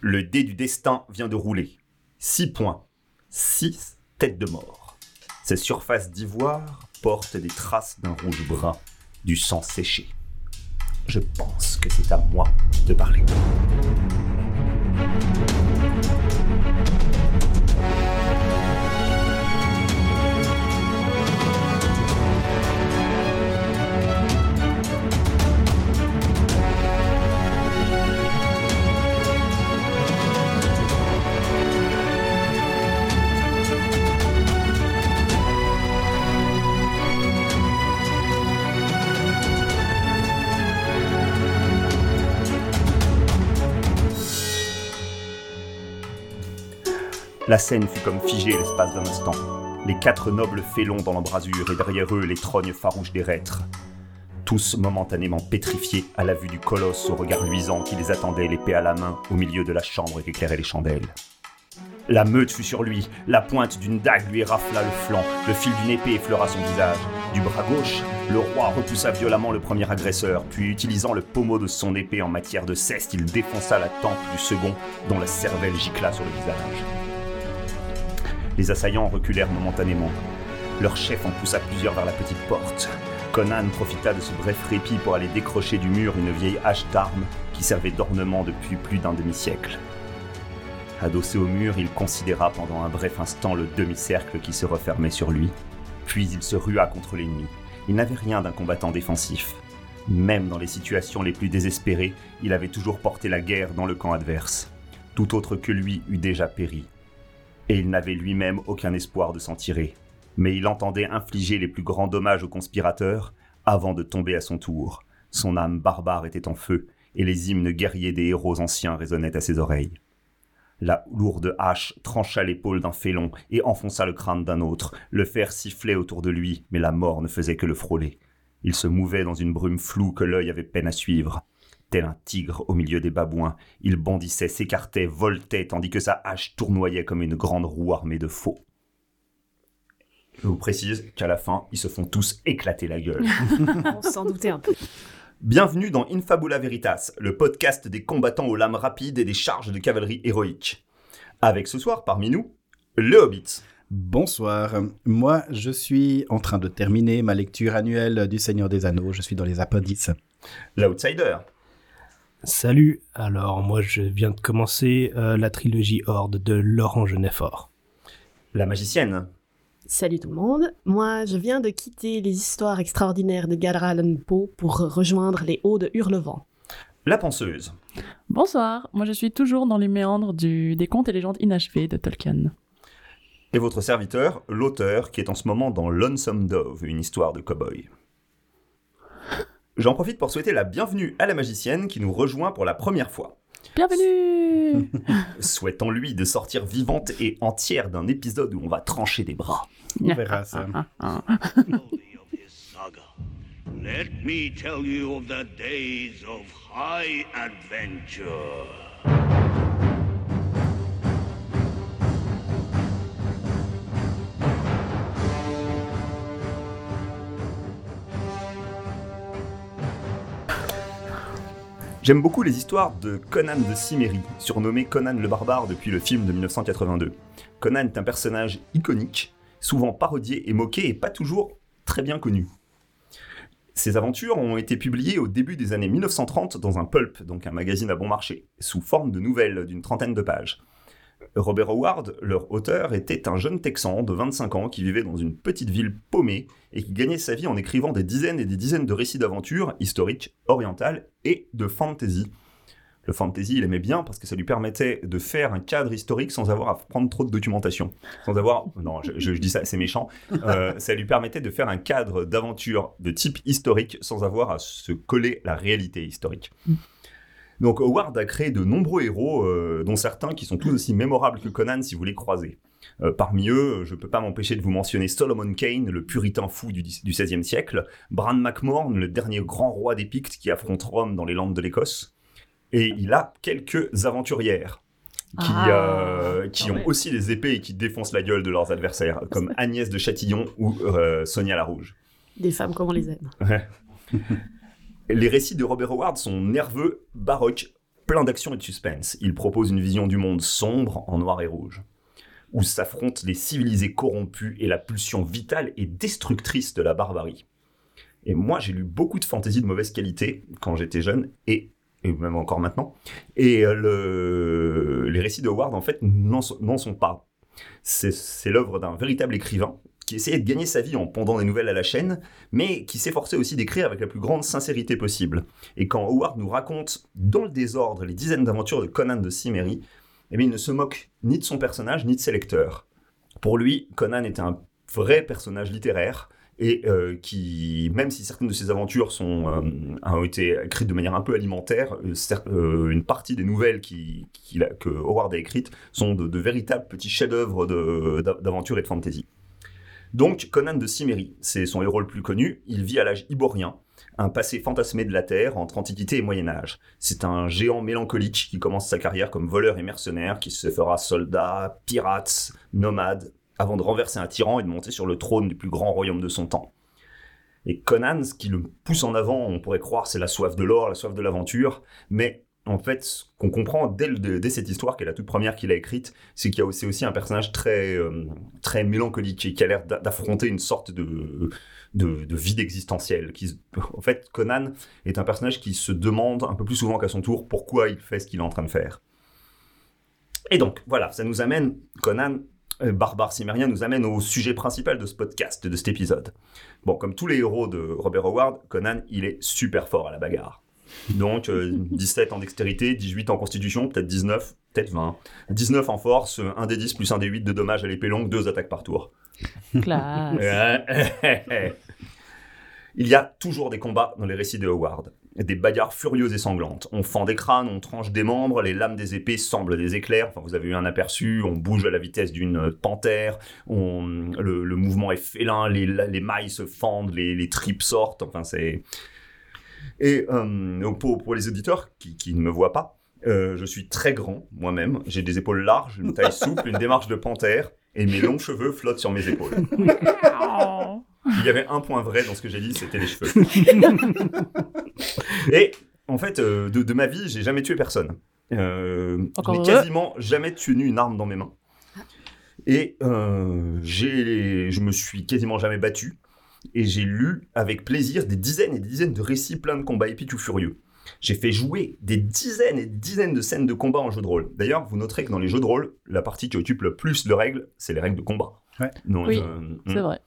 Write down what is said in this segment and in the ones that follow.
Le dé du destin vient de rouler. Six points. Six têtes de mort. Ces surfaces d'ivoire portent des traces d'un rouge brun, du sang séché. Je pense que c'est à moi de parler. La scène fut comme figée l'espace d'un instant. Les quatre nobles félons dans l'embrasure et derrière eux les trognes farouches des reîtres. Tous momentanément pétrifiés à la vue du colosse au regard luisant qui les attendait l'épée à la main au milieu de la chambre qu'éclairaient les chandelles. La meute fut sur lui, la pointe d'une dague lui rafla le flanc, le fil d'une épée effleura son visage. Du bras gauche, le roi repoussa violemment le premier agresseur, puis utilisant le pommeau de son épée en matière de ceste, il défonça la tempe du second, dont la cervelle gicla sur le visage. Les assaillants reculèrent momentanément. Leur chef en poussa plusieurs vers la petite porte. Conan profita de ce bref répit pour aller décrocher du mur une vieille hache d'armes qui servait d'ornement depuis plus d'un demi-siècle. Adossé au mur, il considéra pendant un bref instant le demi-cercle qui se refermait sur lui, puis il se rua contre l'ennemi. Il n'avait rien d'un combattant défensif. Même dans les situations les plus désespérées, il avait toujours porté la guerre dans le camp adverse. Tout autre que lui eût déjà péri, et il n'avait lui-même aucun espoir de s'en tirer. Mais il entendait infliger les plus grands dommages aux conspirateurs avant de tomber à son tour. Son âme barbare était en feu, et les hymnes guerriers des héros anciens résonnaient à ses oreilles. La lourde hache trancha l'épaule d'un félon et enfonça le crâne d'un autre. Le fer sifflait autour de lui, mais la mort ne faisait que le frôler. Il se mouvait dans une brume floue que l'œil avait peine à suivre. Tel un tigre au milieu des babouins, il bondissait, s'écartait, voltait, tandis que sa hache tournoyait comme une grande roue armée de faux. Je vous précise qu'à la fin, ils se font tous éclater la gueule. On s'en doutait un peu. Bienvenue dans Infabula Veritas, le podcast des combattants aux lames rapides et des charges de cavalerie héroïque. Avec ce soir, parmi nous, le Hobbit. Bonsoir. Moi, je suis en train de terminer ma lecture annuelle du Seigneur des Anneaux. Je suis dans les appendices. L'Outsider. Salut, alors moi je viens de commencer euh, la trilogie Horde de Laurent Genefort. La magicienne. Salut tout le monde. Moi, je viens de quitter les histoires extraordinaires de Allan Poe pour rejoindre les hauts de Hurlevent. La penseuse. Bonsoir, moi je suis toujours dans les méandres du, des contes et légendes inachevés de Tolkien. Et votre serviteur, l'auteur, qui est en ce moment dans Lonesome Dove, une histoire de cow-boy. J'en profite pour souhaiter la bienvenue à la magicienne qui nous rejoint pour la première fois. Bienvenue Souhaitons-lui de sortir vivante et entière d'un épisode où on va trancher des bras. On verra ça. of his saga. Let me tell you of the days of high adventure. J'aime beaucoup les histoires de Conan de Cimmérie, surnommé Conan le Barbare depuis le film de 1982. Conan est un personnage iconique, souvent parodié et moqué et pas toujours très bien connu. Ses aventures ont été publiées au début des années 1930 dans un pulp, donc un magazine à bon marché, sous forme de nouvelles d'une trentaine de pages. Robert Howard, leur auteur, était un jeune Texan de 25 ans qui vivait dans une petite ville paumée et qui gagnait sa vie en écrivant des dizaines et des dizaines de récits d'aventures historiques, orientales et de fantasy. Le fantasy, il aimait bien parce que ça lui permettait de faire un cadre historique sans avoir à prendre trop de documentation. Sans avoir. Non, je, dis ça, c'est méchant. Euh, ça lui permettait de faire un cadre d'aventure de type historique sans avoir à se coller la réalité historique. Donc Howard a créé de nombreux héros, euh, dont certains qui sont tous aussi mémorables que Conan si vous les croisez. Euh, parmi eux, je ne peux pas m'empêcher de vous mentionner Solomon Kane, le puritain fou du, XVIe siècle, Bran MacMorn, le dernier grand roi des Pictes qui affronte Rome dans les Landes de l'Écosse, et il a quelques aventurières qui, Ah, euh, qui ont aussi des épées et qui défoncent la gueule de leurs adversaires, comme Agnès de Châtillon ou Sonia la Rouge. Des femmes comme on les aime. Ouais. Les récits de Robert Howard sont nerveux, baroques, plein d'action et de suspense. Il propose une vision du monde sombre en noir et rouge, où s'affrontent les civilisés corrompus et la pulsion vitale et destructrice de la barbarie. Et moi, j'ai lu beaucoup de fantasy de mauvaise qualité quand j'étais jeune, et, même encore maintenant. Et euh, le- les récits de Howard, en fait, n'en sont, pas. C'est l'œuvre d'un véritable écrivain qui essayait de gagner sa vie en pondant des nouvelles à la chaîne, mais qui s'efforçait aussi d'écrire avec la plus grande sincérité possible. Et quand Howard nous raconte dans le désordre les dizaines d'aventures de Conan de Cimmery, eh bien, il ne se moque ni de son personnage ni de ses lecteurs. Pour lui, Conan est un vrai personnage littéraire et euh, qui, même si certaines de ses aventures sont, euh, ont été écrites de manière un peu alimentaire, euh, une partie des nouvelles que Howard a écrites sont de, de véritables petits chefs-d'œuvre de- d'a- d'aventure et de fantasy. Donc, Conan de Cimmery, c'est son héros le plus connu. Il vit à l'âge iborien, un passé fantasmé de la Terre entre Antiquité et Moyen Âge. C'est un géant mélancolique qui commence sa carrière comme voleur et mercenaire, qui se fera soldat, pirate, nomade, avant de renverser un tyran et de monter sur le trône du plus grand royaume de son temps. Et Conan, ce qui le pousse en avant, on pourrait croire, c'est la soif de l'or, la soif de l'aventure, mais en fait, ce qu'on comprend dès, cette histoire, qui est la toute première qu'il a écrite, c'est qu'il y a aussi, un personnage très, euh, très mélancolique et qui a l'air d'a- d'affronter une sorte de, de, de vide existentiel. Qui, en fait, Conan est un personnage qui se demande un peu plus souvent qu'à son tour pourquoi il fait ce qu'il est en train de faire. Et donc, voilà, ça nous amène, Conan, euh, Barbare Cimérien, nous amène au sujet principal de ce podcast, de cet épisode. Bon, comme tous les héros de Robert Howard, Conan, il est super fort à la bagarre. Donc, euh, 17 en dextérité, 18 en constitution, peut-être 19, peut-être 20. 19 en force, 1 des 10 plus 1 des 8 de dommages à l'épée longue, 2 attaques par tour. Classe. Il y a toujours des combats dans les récits de Howard. Des bagarres furieuses et sanglantes. On fend des crânes, on tranche des membres, les lames des épées semblent des éclairs. Enfin, vous avez eu un aperçu, on bouge à la vitesse d'une euh, panthère, on, le, le mouvement est félin, les, les mailles se fendent, les, les tripes sortent. Enfin, c'est. Et euh, donc pour, pour les auditeurs qui, qui ne me voient pas, euh, je suis très grand moi-même. J'ai des épaules larges, une taille souple, une démarche de panthère, et mes longs cheveux flottent sur mes épaules. Il y avait un point vrai dans ce que j'ai dit, c'était les cheveux. Et en fait, euh, de, de ma vie, j'ai jamais tué personne. Euh, heureux. quasiment jamais tenu une arme dans mes mains. Et j'ai, je me suis quasiment jamais battu. Et j'ai lu avec plaisir des dizaines et des dizaines de récits pleins de combats épiques ou furieux. J'ai fait jouer des dizaines et des dizaines de scènes de combat en jeu de rôle. D'ailleurs, vous noterez que dans les jeux de rôle, la partie qui occupe le plus de règles, c'est les règles de combat. Ouais. Donc, Oui, euh, C'est vrai.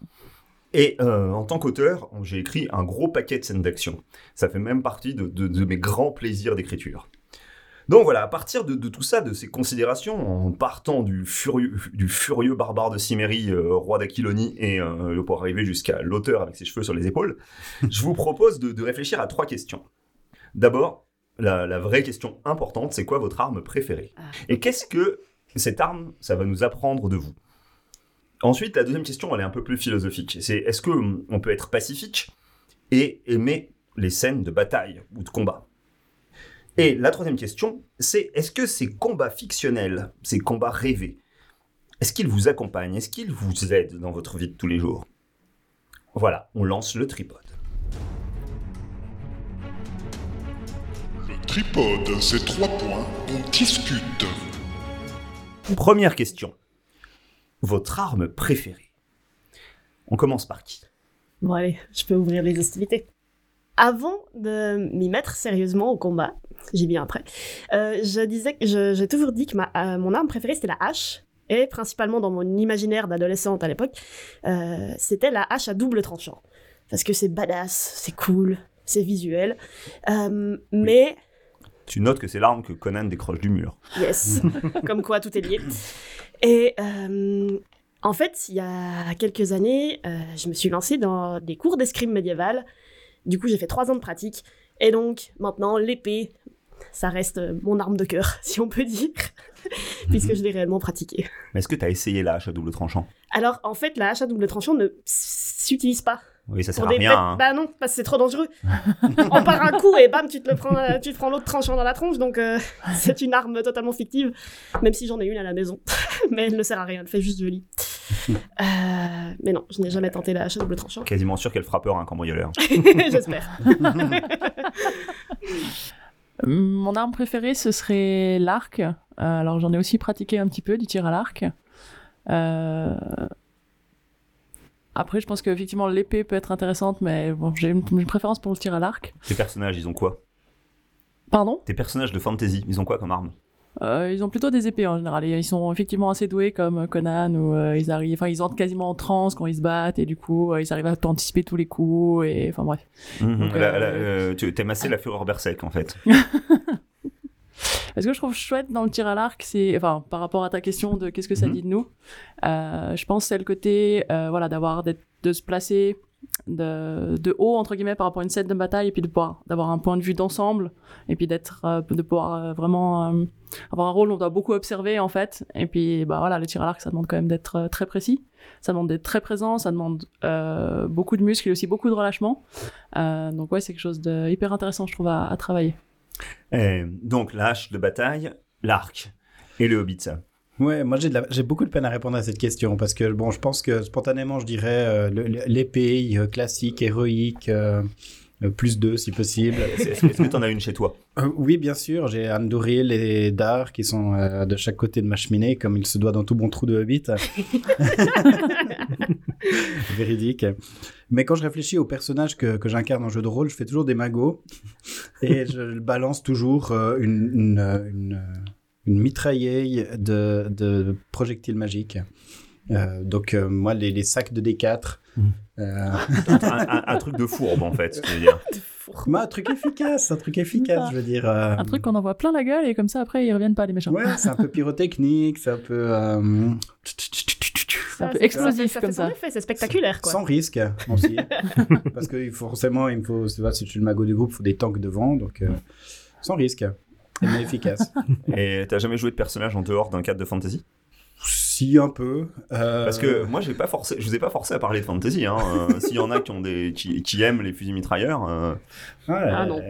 et euh, en tant qu'auteur, j'ai écrit un gros paquet de scènes d'action. Ça fait même partie de, de- de mes grands plaisirs d'écriture. Donc voilà, à partir de, de tout ça, de ces considérations, en partant du furieux, du furieux barbare de Cimmérie, euh, roi d'Aquilonie, et euh, pour arriver jusqu'à l'auteur avec ses cheveux sur les épaules, je vous propose de, de réfléchir à trois questions. D'abord, la, la vraie question importante, c'est quoi votre arme préférée? Ah. Et qu'est-ce que cette arme, ça va nous apprendre de vous? Ensuite, la deuxième question, elle est un peu plus philosophique. C'est est-ce que hum, on peut être pacifique et aimer les scènes de bataille ou de combat? Et la troisième question, c'est est-ce que ces combats fictionnels, ces combats rêvés, est-ce qu'ils vous accompagnent Est-ce qu'ils vous aident dans votre vie de tous les jours? Voilà, on lance le tripode. Le tripode, c'est trois points, on discute. Première question. Votre arme préférée On commence par qui? Bon, allez, je peux ouvrir les hostilités. Avant de m'y mettre sérieusement au combat, j'y viens après, euh, je disais j'ai toujours dit que ma, euh, mon arme préférée c'était la hache, et principalement dans mon imaginaire d'adolescente à l'époque, euh, c'était la hache à double tranchant. Parce que c'est badass, c'est cool, c'est visuel, mais Tu notes que c'est l'arme que Conan décroche du mur. Yes, comme quoi tout est lié. Et euh, en fait, il y a quelques années, euh, je me suis lancée dans des cours d'escrime médiéval. Du coup, j'ai fait trois ans de pratique. Et donc, maintenant, l'épée, ça reste euh, mon arme de cœur, si on peut dire, puisque je l'ai réellement pratiquée. Mais est-ce que tu as essayé la hache à double tranchant? Alors, en fait, la hache à double tranchant ne s'utilise pas. Oui, ça sert à rien. hein. Bah non, parce que c'est trop dangereux. On part un coup et bam, tu te, le prends, euh, tu te prends l'autre tranchant dans la tronche, donc euh, c'est une arme totalement fictive, même si j'en ai une à la maison. mais elle ne sert à rien, elle fait juste joli. Euh, mais non, je n'ai jamais tenté la hache à double tranchant. Quasiment sûr qu'elle fera peur à un cambrioleur. J'espère. Mon arme préférée, ce serait l'arc. Euh, alors j'en ai aussi pratiqué un petit peu du tir à l'arc. Euh, Après, je pense qu'effectivement l'épée peut être intéressante, mais bon, j'ai une, une préférence pour le tir à l'arc. Tes personnages, ils ont quoi? Pardon? Tes personnages de fantasy, ils ont quoi comme arme? Euh, Ils ont plutôt des épées en général. Et ils sont effectivement assez doués comme Conan où euh, ils arrivent, enfin ils entrent quasiment en transe quand ils se battent et du coup euh, ils arrivent à anticiper tous les coups et enfin bref. Mhm. Donc, La- la- Tu t'es massé la fureur berserk en fait. Ce que je trouve chouette dans le tir à l'arc, c'est, enfin, par rapport à ta question de qu'est-ce que ça Mhm. dit de nous, je pense c'est le côté, voilà, d'avoir, de se placer de, haut, entre guillemets, par rapport à une scène de bataille, et puis de pouvoir, d'avoir un point de vue d'ensemble, et puis d'être, euh, de pouvoir euh, vraiment euh, avoir un rôle où on doit beaucoup observer, en fait. Et puis, bah voilà, le tir à l'arc, ça demande quand même d'être très précis. Ça demande d'être très présent, ça demande beaucoup de muscles et aussi beaucoup de relâchement. Donc ouais, c'est quelque chose de hyper intéressant, je trouve, à, travailler. Donc hache de bataille, l'arc et le hobbit. Ouais, moi j'ai de la- j'ai beaucoup de peine à répondre à cette question parce que bon, je pense que spontanément je dirais euh, le- le- l'épée euh, classique, héroïque, euh, euh, plus deux si possible. Est-ce que t'en as une chez toi? Oui, bien sûr, j'ai Andoril et Dar qui sont de chaque côté de ma cheminée, comme il se doit dans tout bon trou de Hobbit. Véridique. Mais quand je réfléchis au personnage que, que j'incarne en jeu de rôle, je fais toujours des magots et je balance toujours une, une, une, une mitrailleille de, de projectiles magiques. Euh, donc, euh, moi, les, les sacs de D4. Mhm. euh, un, un- un truc de fourbe en fait, tu veux dire. mais un truc efficace, un truc efficace, je veux dire. euh, Un truc qu'on envoie plein la gueule et comme ça après ils reviennent pas les méchants. Ouais, c'est un peu pyrotechnique, c'est un peu. euh, C'est un peu explosif ça comme ça. c'est spectaculaire, quoi. Sans risque aussi. Parce que forcément, il me faut, tu vois, si je suis le magot du groupe, il faut des tanks devant, donc euh, sans risque. Mais efficace. Et t'as jamais joué de personnage en dehors d'un cadre de fantasy? Si, un peu. euh, Parce que moi, j'ai pas forcé, je vous ai pas forcé à parler de fantasy. Hein. Euh, S'il y en a qui, ont des, qui, qui aiment les fusils mitrailleurs, euh, ouais, Ah, non.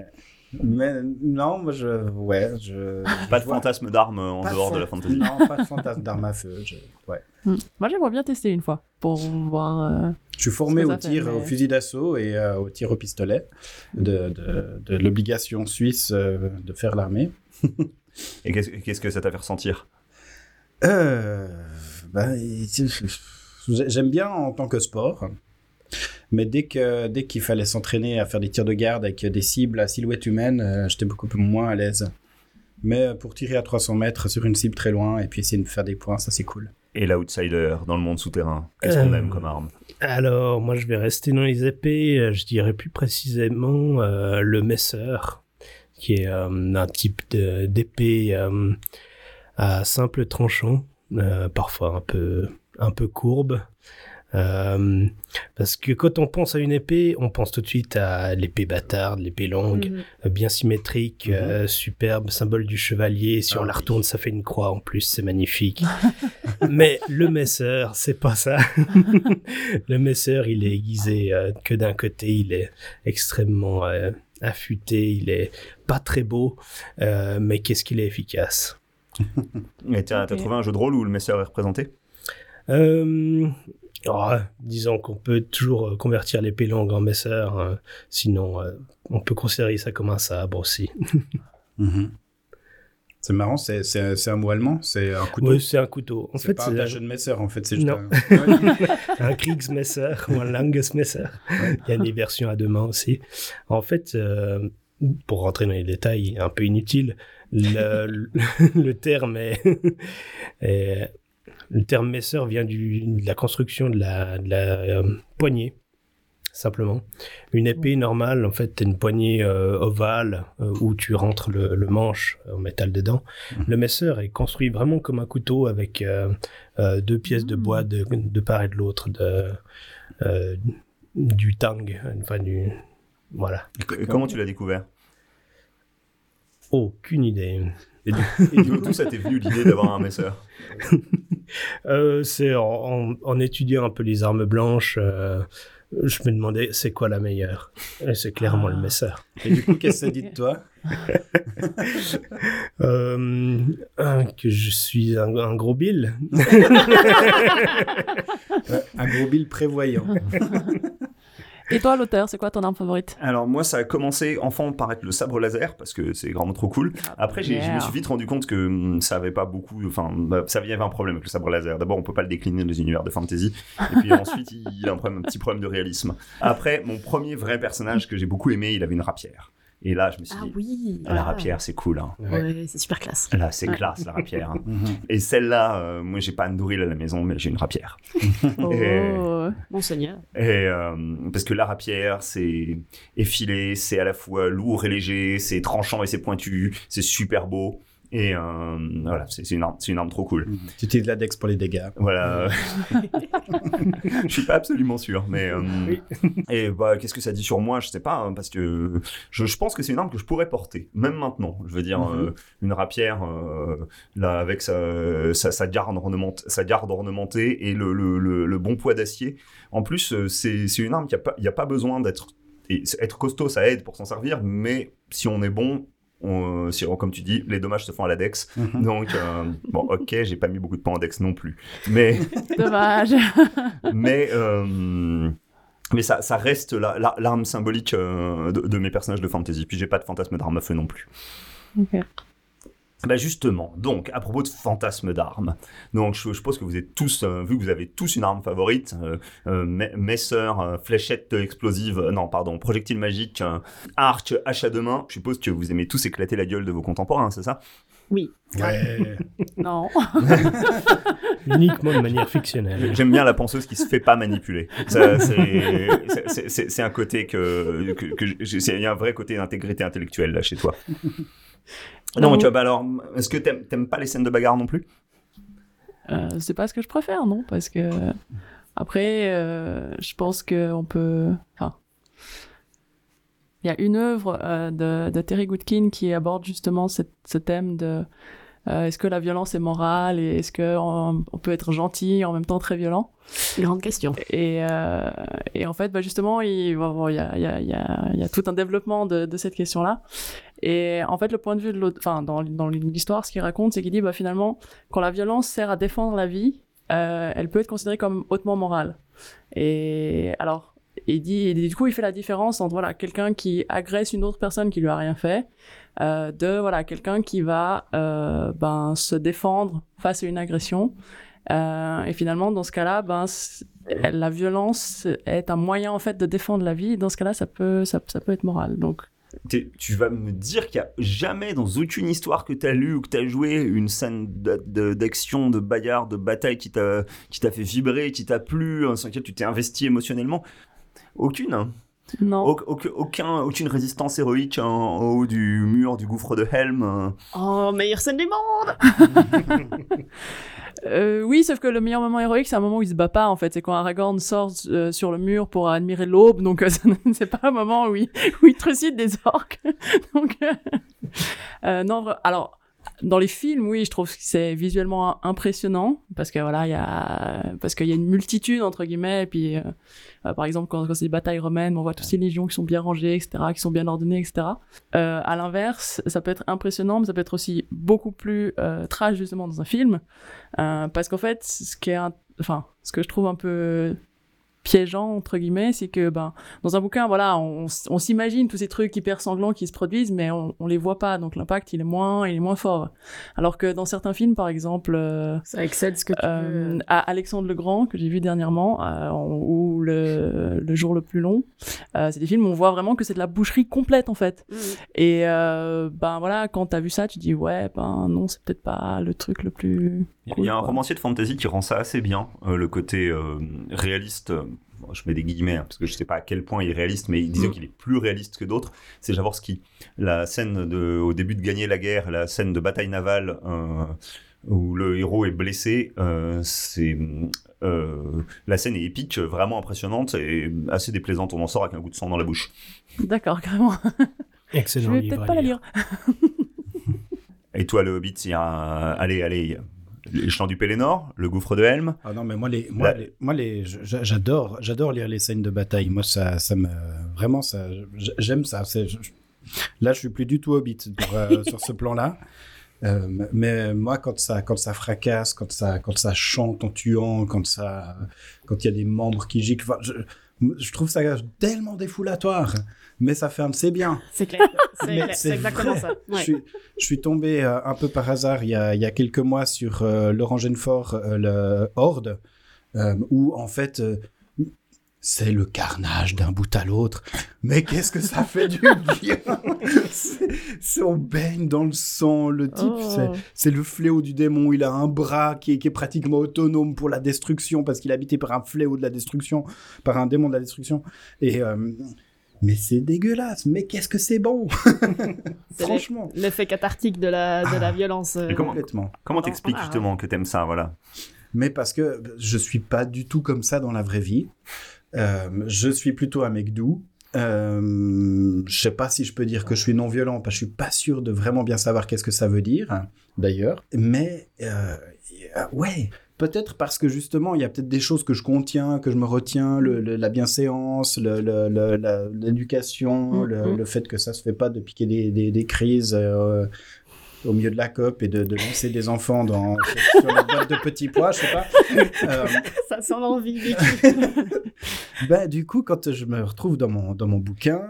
Mais non, moi je. Ouais, je. pas je de vois- fantasme d'armes en pas dehors de la fantasy. Non, pas de fantasme d'armes à feu. je- Ouais. Hmm. Moi j'aimerais bien tester une fois pour voir. euh, Je suis formé au fait, tir, mais- au fusil d'assaut et euh, au tir au pistolet de, de, de l'obligation suisse euh, de faire l'armée. Et qu'est-ce qu'est-ce que ça t'a fait ressentir? Euh, ben, j'ai- j'aime bien en tant que sport, mais dès que dès qu'il fallait s'entraîner à faire des tirs de garde avec des cibles à silhouette humaine, euh, j'étais beaucoup plus moins à l'aise. Mais euh, pour tirer à 300 mètres sur une cible très loin et puis essayer de faire des points, ça c'est cool. Et l'outsider dans le monde souterrain, qu'est-ce Euh, qu'on aime comme arme? Alors, moi, je vais rester dans les épées. Je dirais plus précisément euh, le Messer, qui est euh, un type d'épée euh, à simple tranchant, euh, parfois un peu, un peu courbe. Euh, parce que quand on pense à une épée, on pense tout de suite à l'épée bâtarde, l'épée longue, Mhm. euh, bien symétrique, Mhm. euh, superbe, symbole du chevalier. Si Ah on la oui. retourne, ça fait une croix en plus, c'est magnifique. Mais le Messer, c'est pas ça. le Messer, il est aiguisé euh, que d'un côté, il est extrêmement euh, affûté, il est pas très beau, euh, mais qu'est-ce qu'il est efficace. Et t'as t'as trouvé un jeu de rôle où le Messer est représenté? Euh, oh, disons qu'on peut toujours euh, convertir l'épée longue en Messer, euh, sinon euh, on peut considérer ça comme un sabre aussi. Mhm. C'est marrant, c'est un mot allemand, c'est un couteau. Oui, c'est un couteau. En fait, pas un c'est Taschenmesser, en fait, c'est juste Non. un... Ouais. un Kriegsmesser ou un Langesmesser. Il y a des versions à deux mains aussi. En fait, euh, pour rentrer dans les détails un peu inutiles, le, le- le terme est, est- le terme Messer vient du, de la construction de la, de la euh, poignée. Simplement. Une épée normale, en fait, t'as une poignée euh, ovale euh, où tu rentres le, le manche en métal dedans. Mhm. Le Messer est construit vraiment comme un couteau avec euh, euh, deux pièces de Mhm. bois de, de part et de l'autre de, euh, du tang, enfin du... Voilà. Et comment tu l'as découvert? Aucune idée. Et d'où d'où ça t'est venu l'idée d'avoir un Messer Euh, c'est en, en- en étudiant un peu les armes blanches, euh, je me demandais c'est quoi la meilleure? Et c'est clairement Ah. le Messer. Et du coup, qu'est-ce que ça dit de toi? Euh, un, que je suis un, un gros bill. Un gros bill prévoyant. Et toi, l'auteur, c'est quoi ton arme favorite? Alors moi, ça a commencé enfant par être le sabre laser parce que c'est vraiment trop cool. Après, j'ai- je me Yeah. suis vite rendu compte que hum, ça avait pas beaucoup. Enfin, bah, ça avait un problème avec le sabre laser. D'abord, on peut pas le décliner dans les univers de fantasy, et puis ensuite, il, il a un, problème, un petit problème de réalisme. Après, mon premier vrai personnage que j'ai beaucoup aimé, il avait une rapière. Et là, je me suis Ah dit, oui. la rapière, c'est cool. Hein. Ouais, c'est super classe. Là, c'est Ouais. classe, la rapière. hein. Mhm. Et celle-là, euh, moi, j'ai pas un Douril à la maison, mais j'ai une rapière. Oh. Et- Monseigneur. Et euh, parce que la rapière, c'est effilé, c'est à la fois lourd et léger, c'est tranchant et c'est pointu, c'est super beau. Et euh, voilà, c'est une arme, c'est une arme trop cool. Mhm. Tu utilises la Dex pour les dégâts. Voilà. je suis pas absolument sûr, mais euh, et bah qu'est-ce que ça dit sur moi? Je sais pas, hein, parce que je, je pense que c'est une arme que je pourrais porter, même maintenant. Je veux dire, Mhm. euh, une rapière euh, là avec sa, sa, sa garde ornementée, sa garde ornementée et le, le, le, le bon poids d'acier. En plus, c'est une arme qui a pas, il y a pas besoin d'être être costaud, ça aide pour s'en servir, mais si on est bon. On, si, comme tu dis, les dommages se font à la dex. Mhm. Donc, euh, bon, ok, j'ai pas mis beaucoup de points en dex non plus. Mais, Dommage. mais, euh, mais ça, ça reste la- la- l'arme symbolique euh, de, de mes personnages de fantasy. Puis j'ai pas de fantasme d'arme à feu non plus. Ok. Bah justement, donc à propos de fantasme d'armes, donc je, je suppose que vous êtes tous, euh, vu que vous avez tous une arme favorite, euh, euh, euh, fléchette explosive, euh, non pardon, projectile magique, euh, arc, hache à deux mains, je suppose que vous aimez tous éclater la gueule de vos contemporains, c'est ça? Ouais. Non. Uniquement de manière fictionnelle. J'aime bien la penseuse qui se fait pas manipuler. Ça, c'est- un côté que, que, que j'ai- c'est- il y a un vrai côté d'intégrité intellectuelle là chez toi. Non, tu vois, bah alors, est-ce que t'aimes t'aimes pas les scènes de bagarre non plus? Euh, c'est pas ce que je préfère, non Parce que après, euh, je pense que on peut. Enfin, il y a une œuvre euh, de, de Terry Goodkin qui aborde justement cette- ce thème de euh, est-ce que la violence est morale et est-ce que on, peut être gentil et en même temps très violent? Grande question. et, euh, et en fait, bah justement, il bon, bon, il y, a, il y, a, il y, a, il y a tout un développement de, de cette question-là. Et en fait, le point de vue de l'autre, enfin, dans, dans l'histoire, ce qu'il raconte, c'est qu'il dit, bah, finalement, quand la violence sert à défendre la vie, euh, elle peut être considérée comme hautement morale. Et alors, il dit, du coup, il fait la différence entre voilà quelqu'un qui agresse une autre personne qui lui a rien fait, euh, de voilà quelqu'un qui va euh, ben se défendre face à une agression. Euh, et finalement, dans ce cas-là, ben la violence est un moyen en fait de défendre la vie. Dans ce cas-là, ça peut ça, peut être moral. Donc Tu vas me dire qu'il y a jamais dans aucune histoire que t'as lu ou que t'as joué une scène d'action, de, bagarre, de bataille qui t'a fait vibrer, qui t'a plu, hein, sur laquelle tu t'es investi émotionnellement. Aucune. hein. non. Au- aucun, aucun- aucune résistance héroïque en, en haut du mur du gouffre de Helm. hein. Oh, meilleure scène du monde Euh, oui, sauf que le meilleur moment héroïque, c'est un moment où il se bat pas, en fait. C'est quand Aragorn sort euh, sur le mur pour admirer l'aube, donc euh, c'est pas un moment où il, où il trucide des orques. donc, euh, non, alors, dans les films, oui, je trouve que c'est visuellement impressionnant, parce que voilà, il y a, parce qu'il y a une multitude, entre guillemets, et puis, euh, euh, par exemple, quand, quand c'est des batailles romaines, on voit toutes ces légions qui sont bien rangées, etc., qui sont bien ordonnées, etc. Euh, à l'inverse, ça peut être impressionnant, mais ça peut être aussi beaucoup plus euh, trash, justement, dans un film. Parce qu'en fait, ce qui est, un- enfin, ce que je trouve un peu piégeant entre guillemets, c'est que ben dans un bouquin, voilà, on, s'imagine tous ces trucs hyper sanglants qui se produisent, mais on, on les voit pas, donc l'impact il est moins, il est moins fort. Alors que dans certains films, par exemple, euh, Ça excelle ce que tu euh, veux. à Alexandre le Grand que j'ai vu dernièrement, euh, ou le, le jour le plus long, euh, c'est des films où on voit vraiment que c'est de la boucherie complète en fait. Mm. Et euh, ben voilà, quand t'as vu ça, tu dis ouais, ben non, c'est peut-être pas le truc le plus. Il y a un quoi. romancier de fantasy qui rend ça assez bien, euh, le côté euh, réaliste. Bon, je mets des guillemets hein, parce que je sais pas à quel point il est réaliste, mais disons Mm. qu'il est plus réaliste que d'autres. C'est Jaworski. La scène de, au début de Gagner la guerre, la scène de bataille navale euh, où le héros est blessé, euh, c'est euh, la scène est épique, vraiment impressionnante et assez déplaisante. On en sort avec un goût de sang dans la bouche. D'accord, carrément. Je Excellent vais livre. peut-être pas la lire. lire. Et toi, le Hobbit, il y a un- allez, allez, les champs du Pélénor, le gouffre de Helm. Ah non, mais moi, les, moi, La- les, moi j'adore, j'adore lire les scènes de bataille. Moi, ça, ça me, vraiment, ça, j'aime ça. Je- là, je suis plus du tout hobbit pour, euh, sur ce plan-là. Euh, mais moi, quand ça, quand ça fracasse, quand ça, quand ça chante en tuant, quand ça, quand il y a des membres qui giclent, je- Je trouve ça tellement défoulatoire, mais ça biens. C'est clair. C'est clair. c'est C'est exactement vrai. ça. Je, Ouais. suis, je suis tombé euh, un peu par hasard il y a, il y a quelques mois sur euh, Laurent Genefort, euh, le Horde, euh, où en fait euh, c'est le carnage d'un bout à l'autre. Mais qu'est-ce que ça fait du bien? C'est- c'est- On baigne dans le sang. Le type, Oh. c'est- c'est le fléau du démon. Il a un bras qui est, qui est pratiquement autonome pour la destruction parce qu'il est habité par un fléau de la destruction, par un démon de la destruction. Et euh, mais c'est dégueulasse. Mais qu'est-ce que c'est bon? C'est Franchement. L'effet cathartique de la, de la Ah. violence. euh, comment- Complètement. Comment Non, t'expliques justement que t'aimes ça, voilà? Mais parce que je suis pas du tout comme ça dans la vraie vie. Euh, je suis plutôt un mec doux. Euh, je sais pas si je peux dire que je suis non violent, parce que je suis pas sûr de vraiment bien savoir qu'est-ce que ça veut dire, d'ailleurs. Mais euh, ouais, peut-être parce que justement, il y a peut-être des choses que je contiens, que je me retiens, le- le- la bienséance, l'éducation, Mm, le, mm. le fait que ça se fait pas de piquer des, des- des crises. euh, au milieu de la COP et de, de lancer des enfants dans, sur, sur les boîtes de petits pois, je sais pas. Euh, Ça sent l'envie. ben, du coup, quand je me retrouve dans mon, dans mon bouquin,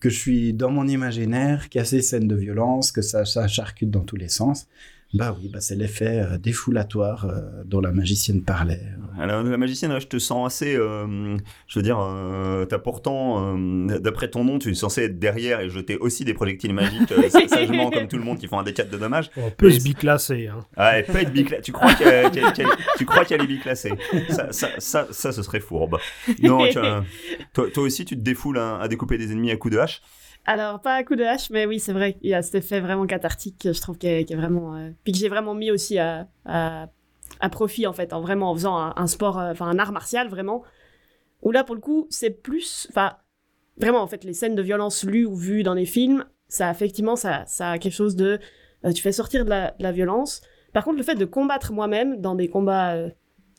que je suis dans mon imaginaire, qu'il y a ces scènes de violence, que ça, ça charcute dans tous les sens, bah oui, bah c'est l'effet euh, défoulatoire euh, dont la magicienne parlait. Alors, la magicienne, là, je te sens assez. euh, je veux dire, euh, t'as pourtant, euh, d'après ton nom, tu es censé être derrière et jeter aussi des projectiles magiques, euh, sagement comme tout le monde qui font un D4 de dommages. On peut se c'est- biclasser. Hein. Ah, elle peut être biclassée. Tu crois qu'elle est biclassée ça, ça, ça, ça, ce serait fourbe. Non, tu as- toi, toi aussi, tu te défoules à, à découper des ennemis à coups de hache. Alors, pas à coup de hache, mais oui, c'est vrai. Il y a cet effet vraiment cathartique que je trouve qui est, vraiment. euh, Puis que j'ai vraiment mis aussi à, profit, en fait, en vraiment en faisant un, sport, euh, enfin un art martial, vraiment. Où là, pour le coup, c'est plus. Enfin, vraiment, en fait, les scènes de violence lues ou vues dans les films, ça, effectivement, ça, ça a quelque chose de. euh, tu fais sortir de la, violence. Par contre, le fait de combattre moi-même dans des combats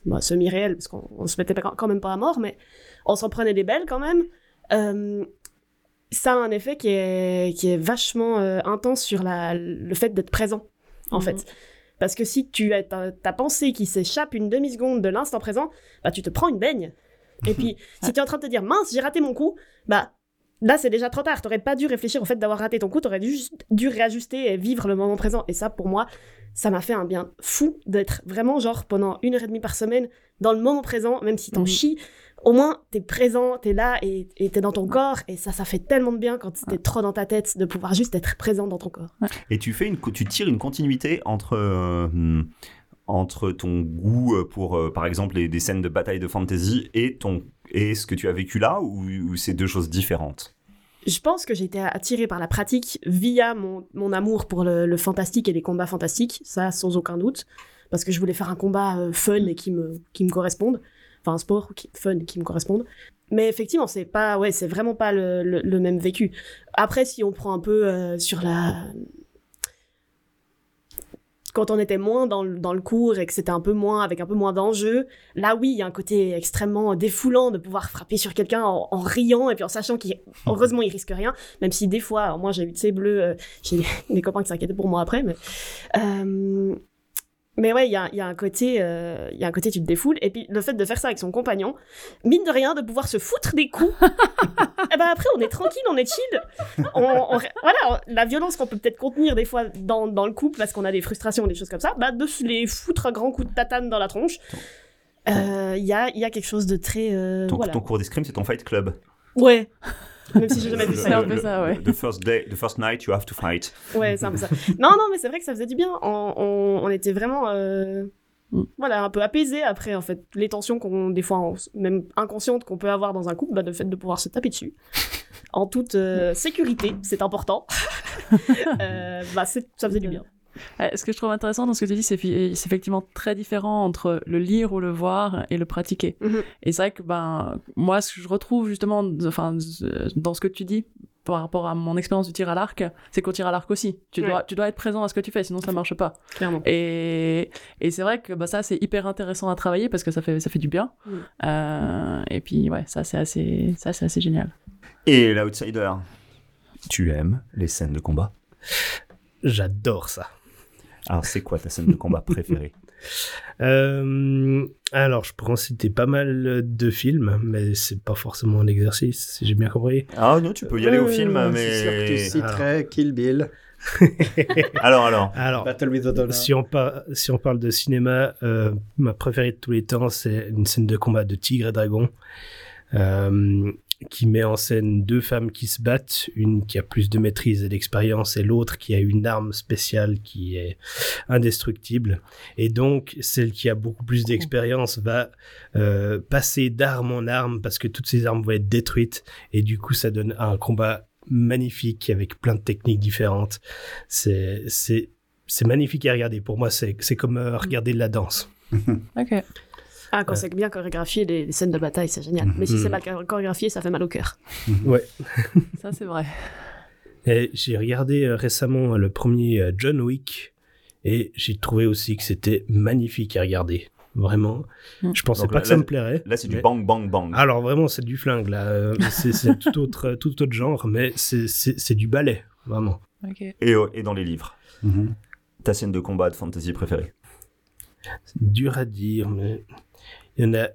bah, semi-réels, parce qu'on on se mettait quand même pas à mort, mais on s'en prenait des belles quand même. Ça a un effet qui est, qui est vachement euh, intense sur la, le fait d'être présent, en Mhm. fait. Parce que si tu as ta, ta pensée qui s'échappe une demi-seconde de l'instant présent, bah tu te prends une baigne. Et puis, si tu es en train de te dire, mince, j'ai raté mon coup, bah là, c'est déjà trop tard. T'aurais pas dû réfléchir au fait d'avoir raté ton coup, t'aurais dû, juste dû réajuster et vivre le moment présent. Et ça, pour moi, ça m'a fait un bien fou d'être vraiment, genre, pendant une heure et demie par semaine, dans le moment présent, même si t'en Mhm. chies, au moins, t'es présent, t'es là et et t'es dans ton corps. Et ça, ça fait tellement de bien quand t'es trop dans ta tête de pouvoir juste être présent dans ton corps. Et tu, fais une, tu tires une continuité entre, euh, hmm, entre ton goût euh, pour, euh, par exemple, les, des scènes de bataille de fantasy et, ton, et ce que tu as vécu là, ou, ou c'est deux choses différentes? Je pense que j'ai été attirée par la pratique via mon, mon amour pour le, le fantastique et les combats fantastiques, ça sans aucun doute, parce que je voulais faire un combat euh, fun et qui me, qui me corresponde, un sport qui, fun qui me corresponde. Mais effectivement, c'est pas, ouais, c'est vraiment pas le, même vécu. Après, si on prend un peu euh, sur la, quand on était moins dans le, dans le cours et que c'était un peu moins avec un peu moins d'enjeux, là oui, il y a un côté extrêmement défoulant de pouvoir frapper sur quelqu'un en, riant et puis en sachant qu'il heureusement il risque rien, même si des fois, moi j'ai eu de ces bleus, j'ai des copains qui s'inquiétaient pour moi après, euh, mais ouais, il y a, il y a un côté, euh, il y a un côté tu te défoules et puis le fait de faire ça avec son compagnon, mine de rien, de pouvoir se foutre des coups. et ben après on est tranquille, on est chill. On, on- voilà, la violence qu'on peut peut-être contenir des fois dans, dans le couple parce qu'on a des frustrations, des choses comme ça, bah de se les foutre à grands coups de tatane dans la tronche. Euh, Il y, a, y a quelque chose de très euh, ton, voilà. ton cours d'escrime, c'est ton fight club. Ouais. Même si j'ai jamais vu Le- ça. C'est un peu ça, ouais. The first day, the first night, you have to fight. Ouais, c'est un peu ça. Non, non, mais c'est vrai que ça faisait du bien. On, on- on était vraiment, euh, Mm. voilà, un peu apaisé après, en fait. Les tensions qu'on, des fois, on- même inconscientes qu'on peut avoir dans un couple, bah, le fait de pouvoir se taper dessus. En toute euh, sécurité, c'est important. Euh, bah, c'est- ça faisait du bien. Euh, Ce que je trouve intéressant dans ce que tu dis, c'est effectivement très différent entre le lire ou le voir et le pratiquer. Mhm. Et c'est vrai que ben moi, ce que je retrouve justement, enfin, dans ce que tu dis par rapport à mon expérience du tir à l'arc, c'est qu'au tir à l'arc aussi, tu Ouais. dois, tu dois être présent à ce que tu fais, sinon ça marche pas. Clairement. Et, et c'est vrai que bah, ça, c'est hyper intéressant à travailler parce que ça fait, ça fait du bien. Mm. Euh, et puis, ouais, ça, c'est assez, ça, c'est assez génial. Et l'outsider, tu aimes les scènes de combat? J'adore ça. Alors, c'est quoi ta scène de combat préférée Euh, alors, je pourrais en citer pas mal de films, mais c'est pas forcément un exercice, si j'ai bien compris. Ah non, tu peux y aller au Euh, film, C'est sûr que tu mais. citerais Kill Bill, Alors, alors. Alors, Battle with the si on, par- si on parle de cinéma, euh, ma préférée de tous les temps, c'est une scène de combat de Tigre et Dragon, euh, qui met en scène deux femmes qui se battent, une qui a plus de maîtrise et d'expérience, et l'autre qui a une arme spéciale qui est indestructible. Et donc, celle qui a beaucoup plus d'expérience va euh, passer d'arme en arme, parce que toutes ces armes vont être détruites, et du coup, ça donne un combat magnifique avec plein de techniques différentes. C'est, magnifique à regarder. Pour moi, c'est, c'est comme euh, regarder de la danse. Ok. Ah, quand Ouais. c'est bien chorégraphié, les, les scènes de bataille, c'est génial. Mais si Mhm. c'est mal chor- chorégraphié, ça fait mal au cœur. Ça, c'est vrai. Et j'ai regardé euh, récemment euh, le premier euh, John Wick et j'ai trouvé aussi que c'était magnifique à regarder. Vraiment. Je pensais Donc pas là- que ça là- me plairait. Là, c'est du bang, bang, bang. Alors vraiment, c'est du flingue là. C'est, tout autre, tout autre genre, mais c'est, du ballet, vraiment. Et, et dans les livres, Mhm. ta scène de combat de fantasy préférée? C'est dur à dire, mais il y en a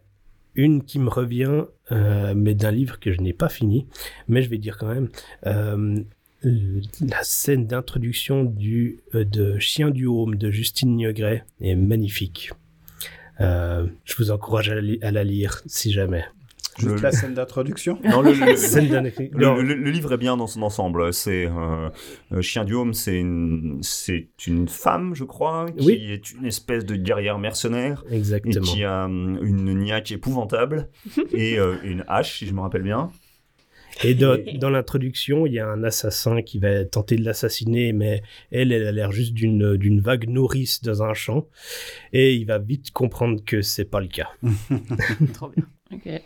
une qui me revient, euh, mais d'un livre que je n'ai pas fini, mais je vais dire quand même. euh, la scène d'introduction du euh, de Chien du Haume de Justine Niegret est magnifique. Je vous encourage à la lire si jamais. Juste Le- la scène d'introduction. Non, le, le- Scène d'un- le- Non, le- le livre est bien dans son ensemble. C'est euh, euh, Chien du Home, c'est une, c'est une femme, je crois, qui Oui. est une espèce de guerrière mercenaire et exactement. qui a hum, une niaque épouvantable et euh, une hache, si je me rappelle bien. Et dans, dans l'introduction, il y a un assassin qui va tenter de l'assassiner, mais elle, elle a l'air juste d'une d'une vague nourrice dans un champ. Et il va vite comprendre que c'est pas le cas. Trop bien. Ok.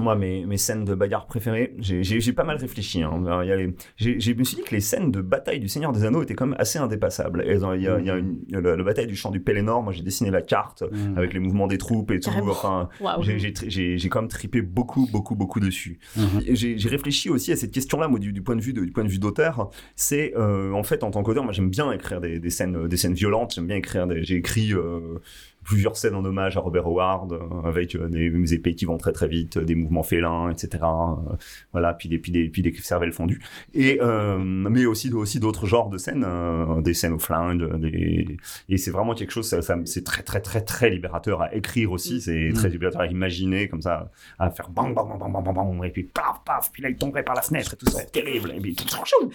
Moi, mes, mes scènes de bagarre préférées, j'ai- pas mal réfléchi. Hein. Alors, il y a les- j'ai- Je me suis dit que les scènes de bataille du Seigneur des Anneaux étaient quand même assez indépassables. Il y a, y a une- il y a la, la bataille du champ du Pélénor, moi j'ai dessiné la carte Mhm. avec les mouvements des troupes et tout. Enfin, j'ai- quand même tripé beaucoup, beaucoup, beaucoup dessus. Et J'ai réfléchi aussi à cette question-là, moi, du, du point de vue de- du point de vue d'auteur. C'est euh, en fait en tant qu'auteur, moi j'aime bien écrire des, des scènes, des scènes violentes. J'aime bien écrire. des- J'ai écrit euh, plusieurs scènes en hommage à Robert Howard euh, avec euh, des, des épées qui vont très très vite, des mouvements félins, etc. Euh, voilà, puis des puis des puis des cervelles fondues. Et euh, mais aussi aussi d'autres genres de scènes, euh, des scènes au flingue, des et c'est vraiment quelque chose. Ça, ça- c'est très très très très libérateur à écrire aussi. C'est très libérateur à imaginer comme ça à faire bang bang bang bang bang bang bang et puis paf paf puis là il tomberait par la fenêtre et tout ça terrible et puis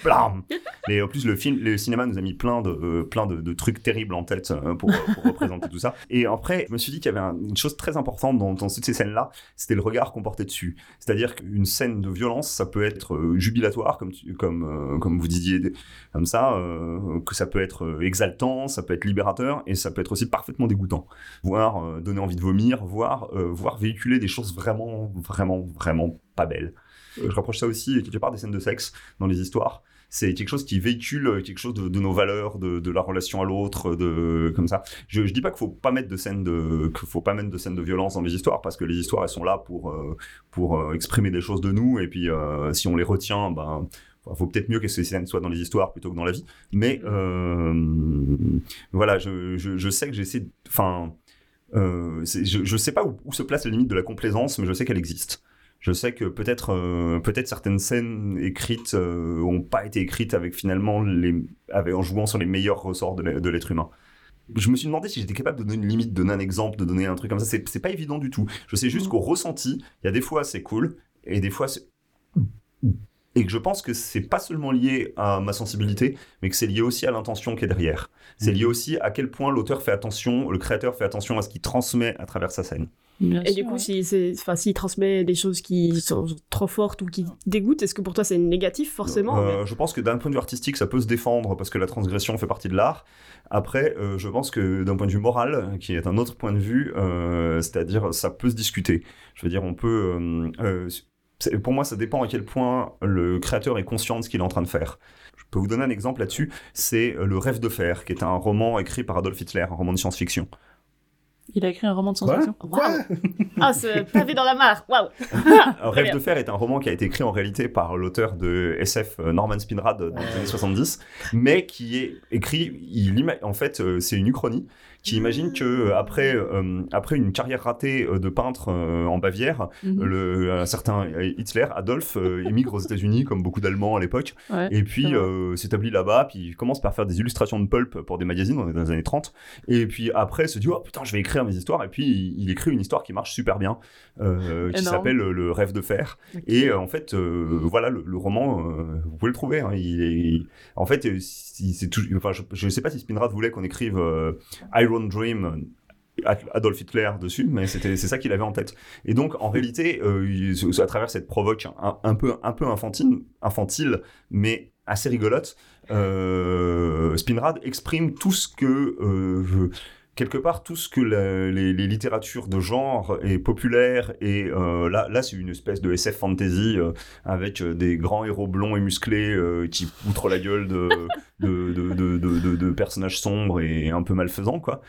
blam et en plus le film le cinéma nous a mis plein de euh, plein de, de trucs terribles en tête euh, pour, pour représenter tout ça et après je me suis dit qu'il y avait un- une chose très importante dans, toutes ces scènes là c'était le regard qu'on portait dessus c'est à dire qu'une scène de violence ça peut être euh, jubilatoire comme comme euh, comme vous disiez comme ça euh, que ça peut être exaltant ça peut être libérateur et ça peut être aussi parfaitement dégoûtant voire donner envie de vomir, voire, voire véhiculer des choses vraiment, vraiment, vraiment pas belles. Je rapproche ça aussi quelque part des scènes de sexe dans les histoires. C'est quelque chose qui véhicule quelque chose de, de nos valeurs, de, de la relation à l'autre, de comme ça. Je, je dis pas qu'il faut pas mettre de scènes de, qu'il faut pas mettre de scènes de violence dans les histoires parce que les histoires elles sont là pour euh, pour euh, exprimer des choses de nous et puis euh, si on les retient, ben faut peut-être mieux que ces scènes soient dans les histoires plutôt que dans la vie. Mais euh, voilà, je, je, je sais que j'essaie. Enfin, euh, je, je sais pas où, où se place la limite de la complaisance, mais je sais qu'elle existe. Je sais que peut-être euh, peut-être certaines scènes écrites euh, ont pas été écrites avec finalement les avec, en jouant sur les meilleurs ressorts de l'être humain. Je me suis demandé si j'étais capable de donner une limite, de donner un exemple, de donner un truc comme ça. C'est c'est pas évident du tout. Je sais juste qu'au ressenti, il y a des fois c'est cool et des fois c'est et que je pense que c'est pas seulement lié à ma sensibilité, mais que c'est lié aussi à l'intention qui est derrière. C'est lié aussi à quel point l'auteur fait attention, le créateur fait attention à ce qu'il transmet à travers sa scène. Bien Et sûr, du coup, ouais. si s'il transmet des choses qui sont trop fortes ou qui dégoûtent, est-ce que pour toi c'est négatif forcément Euh, je pense que d'un point de vue artistique, ça peut se défendre parce que la transgression fait partie de l'art. Après, euh, je pense que d'un point de vue moral, qui est un autre point de vue, euh, c'est-à-dire ça peut se discuter. Je veux dire, on peut. euh, euh, pour moi, ça dépend à quel point le créateur est conscient de ce qu'il est en train de faire. Je peux vous donner un exemple là-dessus. C'est Le Rêve de fer, qui est un roman écrit par Adolf Hitler, un roman de science-fiction. Il a écrit un roman de science-fiction. Waouh. Ah, ce pavé dans la mare. Waouh. Rêve de fer est un roman qui a été écrit en réalité par l'auteur de SF euh, Norman Spinrad dans les années 70, mais qui est écrit, il en fait, euh, c'est une uchronie qui imagine que euh, après, euh, après une carrière ratée euh, de peintre euh, en Bavière, Mhm. le, un certain Hitler, euh, émigre aux États-Unis comme beaucoup d'Allemands à l'époque, Ouais, et puis s'établit là-bas, puis il commence par faire des illustrations de pulp pour des magazines on est dans les années 30, et puis après se dit oh putain je vais écrire mes histoires, et puis il, écrit une histoire qui marche super bien, qui s'appelle Le Rêve de fer, et en fait voilà le, le roman, vous pouvez le trouver, hein, il est, en fait c'est tout, enfin je, je sais pas si Spinrad voulait qu'on écrive Dream euh, Adolf Hitler dessus, mais c'était c'est ça qu'il avait en tête. Et donc en réalité, euh, à travers cette provoque un, peu un peu infantile, infantile, mais assez rigolote, euh, Spinrad exprime tout ce que quelque part tout ce que les, littératures de genre et populaires et euh, là là c'est une espèce de SF fantasy euh, avec euh, des grands héros blonds et musclés euh, qui poutrent la gueule de, de, de- de- de personnages sombres et un peu malfaisants quoi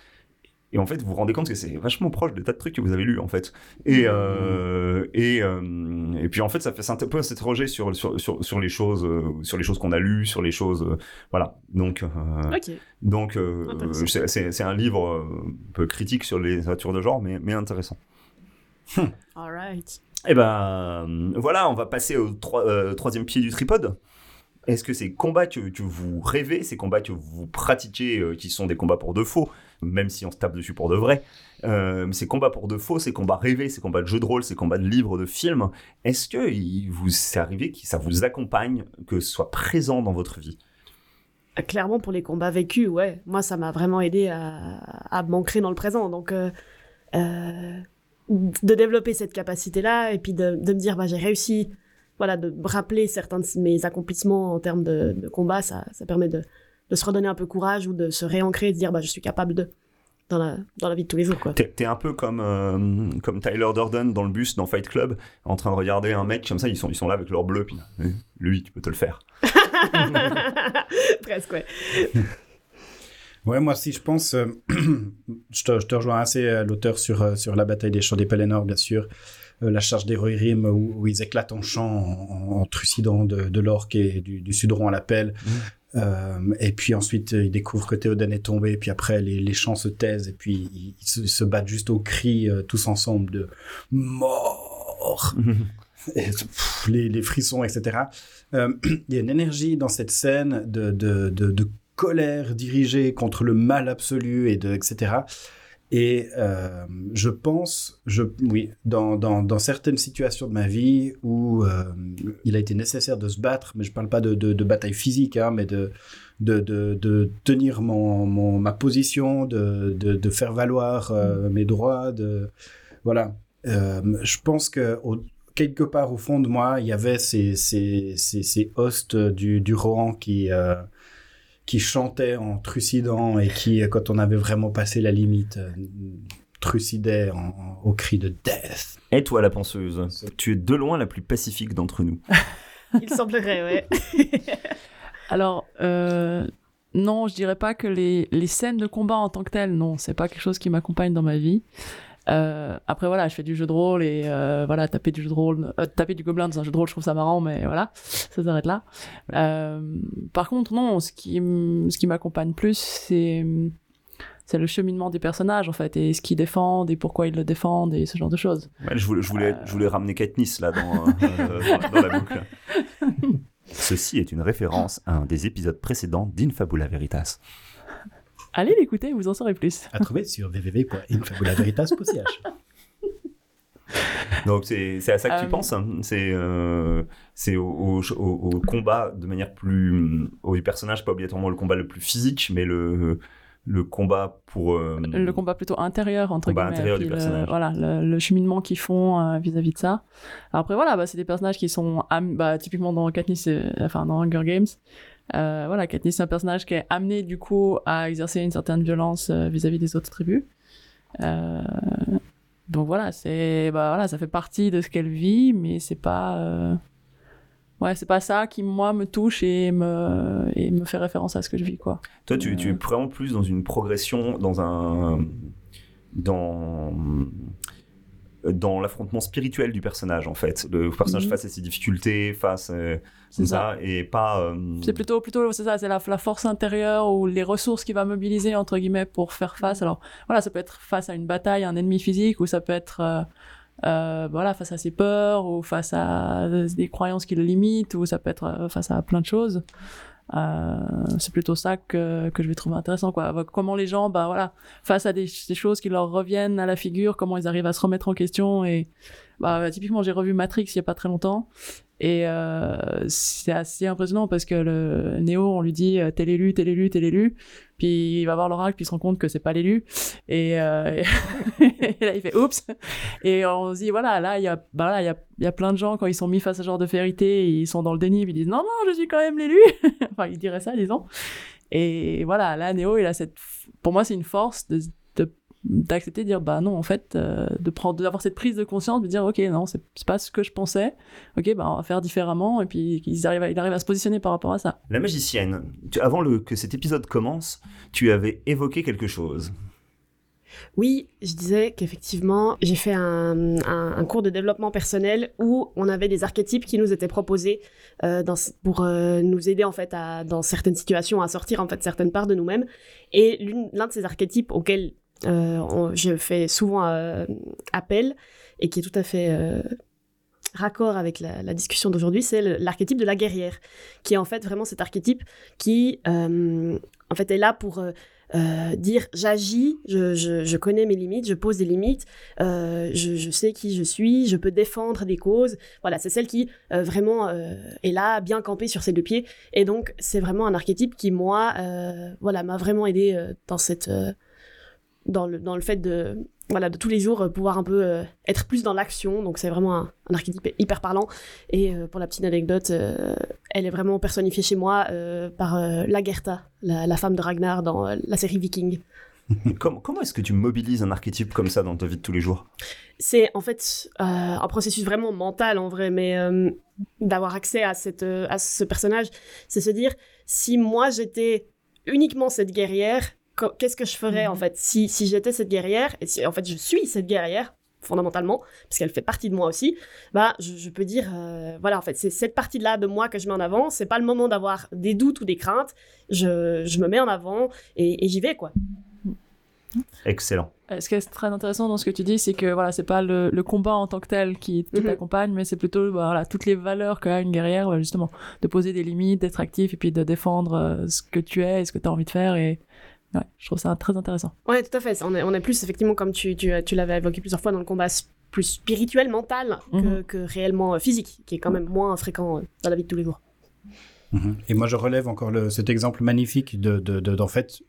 et en fait, vous vous rendez compte que c'est vachement proche des tas de trucs que vous avez lus, en fait. Et, euh, et, euh, et puis, en fait, ça fait un peu s'interroger sur, sur, sur, sur les choses, euh, sur les choses qu'on a lues, sur les choses, voilà. Donc, euh, donc, c'est- un livre un peu critique sur les littératures de genre, mais, mais intéressant. Alright. Et ben, euh, voilà, on va passer au troi- troisième pied du tripode. Est-ce que ces combats que, que vous rêvez, ces combats que vous pratiquez, euh, qui sont des combats pour de faux, même si on se tape dessus pour de vrai, euh, ces combats pour de faux, ces combats rêvés, ces combats de jeux de rôle, ces combats de livres, de films, est-ce que il vous arrivé que ça vous accompagne, que ce soit présent dans votre vie? Euh, Clairement, pour les combats vécus, ouais. Moi, ça m'a vraiment aidé à, à m'ancrer dans le présent. Donc, euh, euh, de développer cette capacité-là et puis de, de me dire, bah, j'ai réussi, voilà, de rappeler certains de mes accomplissements en termes de, de combat, ça, ça permet de, de se redonner un peu courage ou de se réancrer et de dire, bah, je suis capable de, dans la, dans la vie de tous les jours, quoi. T'es un peu comme, euh, comme Tyler Durden dans le bus dans Fight Club, en train de regarder un mec comme ça, ils sont, ils sont là avec leur bleu, puis euh, lui, tu peux te le faire. Presque, ouais. Ouais, moi aussi, je pense. euh, je, te, je te rejoins assez, euh, l'auteur, sur, euh, sur la bataille des champs des Pelennor, bien sûr. Euh, la charge des Rohirrim, où, où ils éclatent en chant en, en trucidant de, de l'orque et du, du sudron à la pelle. Euh, et puis ensuite, euh, ils découvrent que Théoden est tombé. Puis après, les, les chants se taisent. Et puis, ils, ils se, se battent juste au cri, euh, tous ensemble, de mort. Et, pff, les, les frissons, etc. Euh, Il y a une énergie dans cette scène de, de, de, de colère dirigée contre le mal absolu, et de, etc. Et euh, je pense, je, oui, dans, dans, dans certaines situations de ma vie où euh, il a été nécessaire de se battre, mais je ne parle pas de, de, de bataille physique, hein, mais de, de, de, tenir mon, mon, ma position, de, faire valoir euh, mes droits, de, voilà. Je pense que au, quelque part au fond de moi, il y avait ces, ces, ces, ces hostes du, du Rohan qui, qui chantaient en trucidant et qui, quand on avait vraiment passé la limite, euh, en, en- au cri de death. Et toi, la penseuse, tu es de loin la plus pacifique d'entre nous. Il semblerait, ouais. Alors, euh, non, je dirais pas que les, les scènes de combat en tant que telles, non, c'est pas quelque chose qui m'accompagne dans ma vie. Euh, après voilà, je fais du jeu de rôle et euh, voilà, taper du jeu de rôle, euh, taper du gobelin dans un jeu de rôle, je trouve ça marrant, mais voilà, ça s'arrête là. Par contre, non, ce qui, ce qui m'accompagne plus, c'est c'est le cheminement des personnages en fait et ce qu'ils défendent et pourquoi ils le défendent et ce genre de choses. Ouais, je, voulais, je, voulais, je voulais ramener Katniss là dans, dans, dans la boucle. Ceci est une référence à un des épisodes précédents d'Infabula Veritas. Allez l'écouter, vous en saurez plus. À trouver sur www.infabulaVeritas.ch. Donc c'est c'est à ça que tu Euh. penses hein. C'est euh, c'est au, au, au- au combat de manière plus... Au personnage, pas obligatoirement le combat le plus physique, mais le, le combat pour... euh, le combat plutôt intérieur entre Combat guillemets intérieur du le- personnage. voilà le, le cheminement qu'ils font euh, vis-à-vis de ça après voilà bah, c'est des personnages qui sont bah, typiquement dans Katniss euh, enfin dans Hunger Games euh, voilà Katniss c'est un personnage qui est amené du coup à exercer une certaine violence euh, vis-à-vis des autres tribus. Euh, donc voilà c'est bah voilà ça fait partie de ce qu'elle vit mais c'est pas euh, ouais c'est pas ça qui moi me touche et me et me fait référence à ce que je vis quoi. Toi, tu, tu es vraiment plus dans une progression, dans un, dans dans l'affrontement spirituel du personnage en fait le personnage Mhm. face à ses difficultés face euh, C'est comme ça. ça et pas euh, C'est plutôt, plutôt, c'est ça, c'est la, la force intérieure ou les ressources qu'il va mobiliser, entre guillemets, pour faire face. Alors, voilà, ça peut être face à une bataille, un ennemi physique, ou ça peut être, euh, euh, voilà, face à ses peurs, ou face à des croyances qui le limitent, ou ça peut être euh, face à plein de choses. Euh, c'est plutôt ça que, que je vais trouver intéressant, quoi. Comment les gens, bah voilà, face à des, des choses qui leur reviennent à la figure, comment ils arrivent à se remettre en question. Et bah, typiquement, j'ai revu Matrix il y a pas très longtemps. Et euh, c'est assez impressionnant parce que le Néo, on lui dit euh, tel élu, tel élu, tel élu. Puis il va voir l'oracle, puis il se rend compte que c'est pas l'élu. Et, euh, là, il fait oups. Et on se dit voilà, là, il y a, bah y a, y a plein de gens quand ils sont mis face à ce genre de vérité, ils sont dans le déni, puis ils disent non, non, je suis quand même l'élu. enfin, ils diraient ça, disons. Et voilà, là, Néo, il a cette. Pour moi, c'est une force de- d'accepter de dire bah non en fait euh, de prendre d'avoir cette prise de conscience de dire ok non c'est c'est pas ce que je pensais. Ok bah on va faire différemment. Et puis ils arrivent à, il arrive à se positionner par rapport à ça. La magicienne tu- avant le, que cet épisode commence tu avais évoqué quelque chose. Oui, je disais qu'effectivement, j'ai fait un, un- un cours de développement personnel où on avait des archétypes qui nous étaient proposés euh, dans, pour euh, nous aider en fait à, dans certaines situations à sortir en fait certaines parts de nous-mêmes. Et l'une- l'un de ces archétypes auxquels on- je fais souvent euh, appel et qui est tout à fait euh, raccord avec la, discussion d'aujourd'hui, c'est l'archétype de la guerrière, qui est en fait vraiment cet archétype qui euh, en fait est là pour euh, euh, dire j'agis, je, connais mes limites, je pose des limites, euh, je, sais qui je suis, je peux défendre des causes. Voilà, c'est celle qui euh, vraiment euh, est là, bien campée sur ses deux pieds. Et donc, c'est vraiment un archétype qui, moi, euh, voilà, m'a vraiment aidé euh, dans cette. Dans, le, dans le fait de, voilà, de tous les jours euh, pouvoir un peu euh, être plus dans l'action. Donc, c'est vraiment un, un archétype hyper parlant. Et euh, pour la petite anecdote, euh, elle est vraiment personnifiée chez moi par Lagertha, la, la femme de Ragnar dans la série Viking. comment, comment est-ce que tu mobilises un archétype comme ça dans ta vie de tous les jours? C'est en fait un processus vraiment mental en vrai, mais d'avoir accès à, cette, à ce personnage, c'est se dire si moi j'étais uniquement cette guerrière, qu'est-ce que je ferais en fait si, si j'étais cette guerrière et si en fait je suis cette guerrière fondamentalement parce qu'elle fait partie de moi aussi bah je, je peux dire euh, voilà en fait c'est cette partie là de moi que je mets en avant. C'est pas le moment d'avoir des doutes ou des craintes. Je, je me mets en avant et, et j'y vais quoi. Excellent. Euh, ce qui est très intéressant dans ce que tu dis c'est que voilà c'est pas le, le combat en tant que tel qui, qui Mhm. t'accompagne mais c'est plutôt bah, voilà toutes les valeurs qu'a une guerrière bah, justement de poser des limites d'être actif et puis de défendre euh, ce que tu es et ce que tu as envie de faire et ouais, je trouve ça très intéressant Ouais, tout à fait. On est, on est plus, effectivement, comme tu, tu, tu l'avais évoqué plusieurs fois dans le combat, plus spirituel, mental que, Mhm. que réellement euh, physique, qui est quand même moins fréquent euh, dans la vie de tous les jours. Mhm. Et moi, je relève encore le- cet exemple magnifique de, de, fait,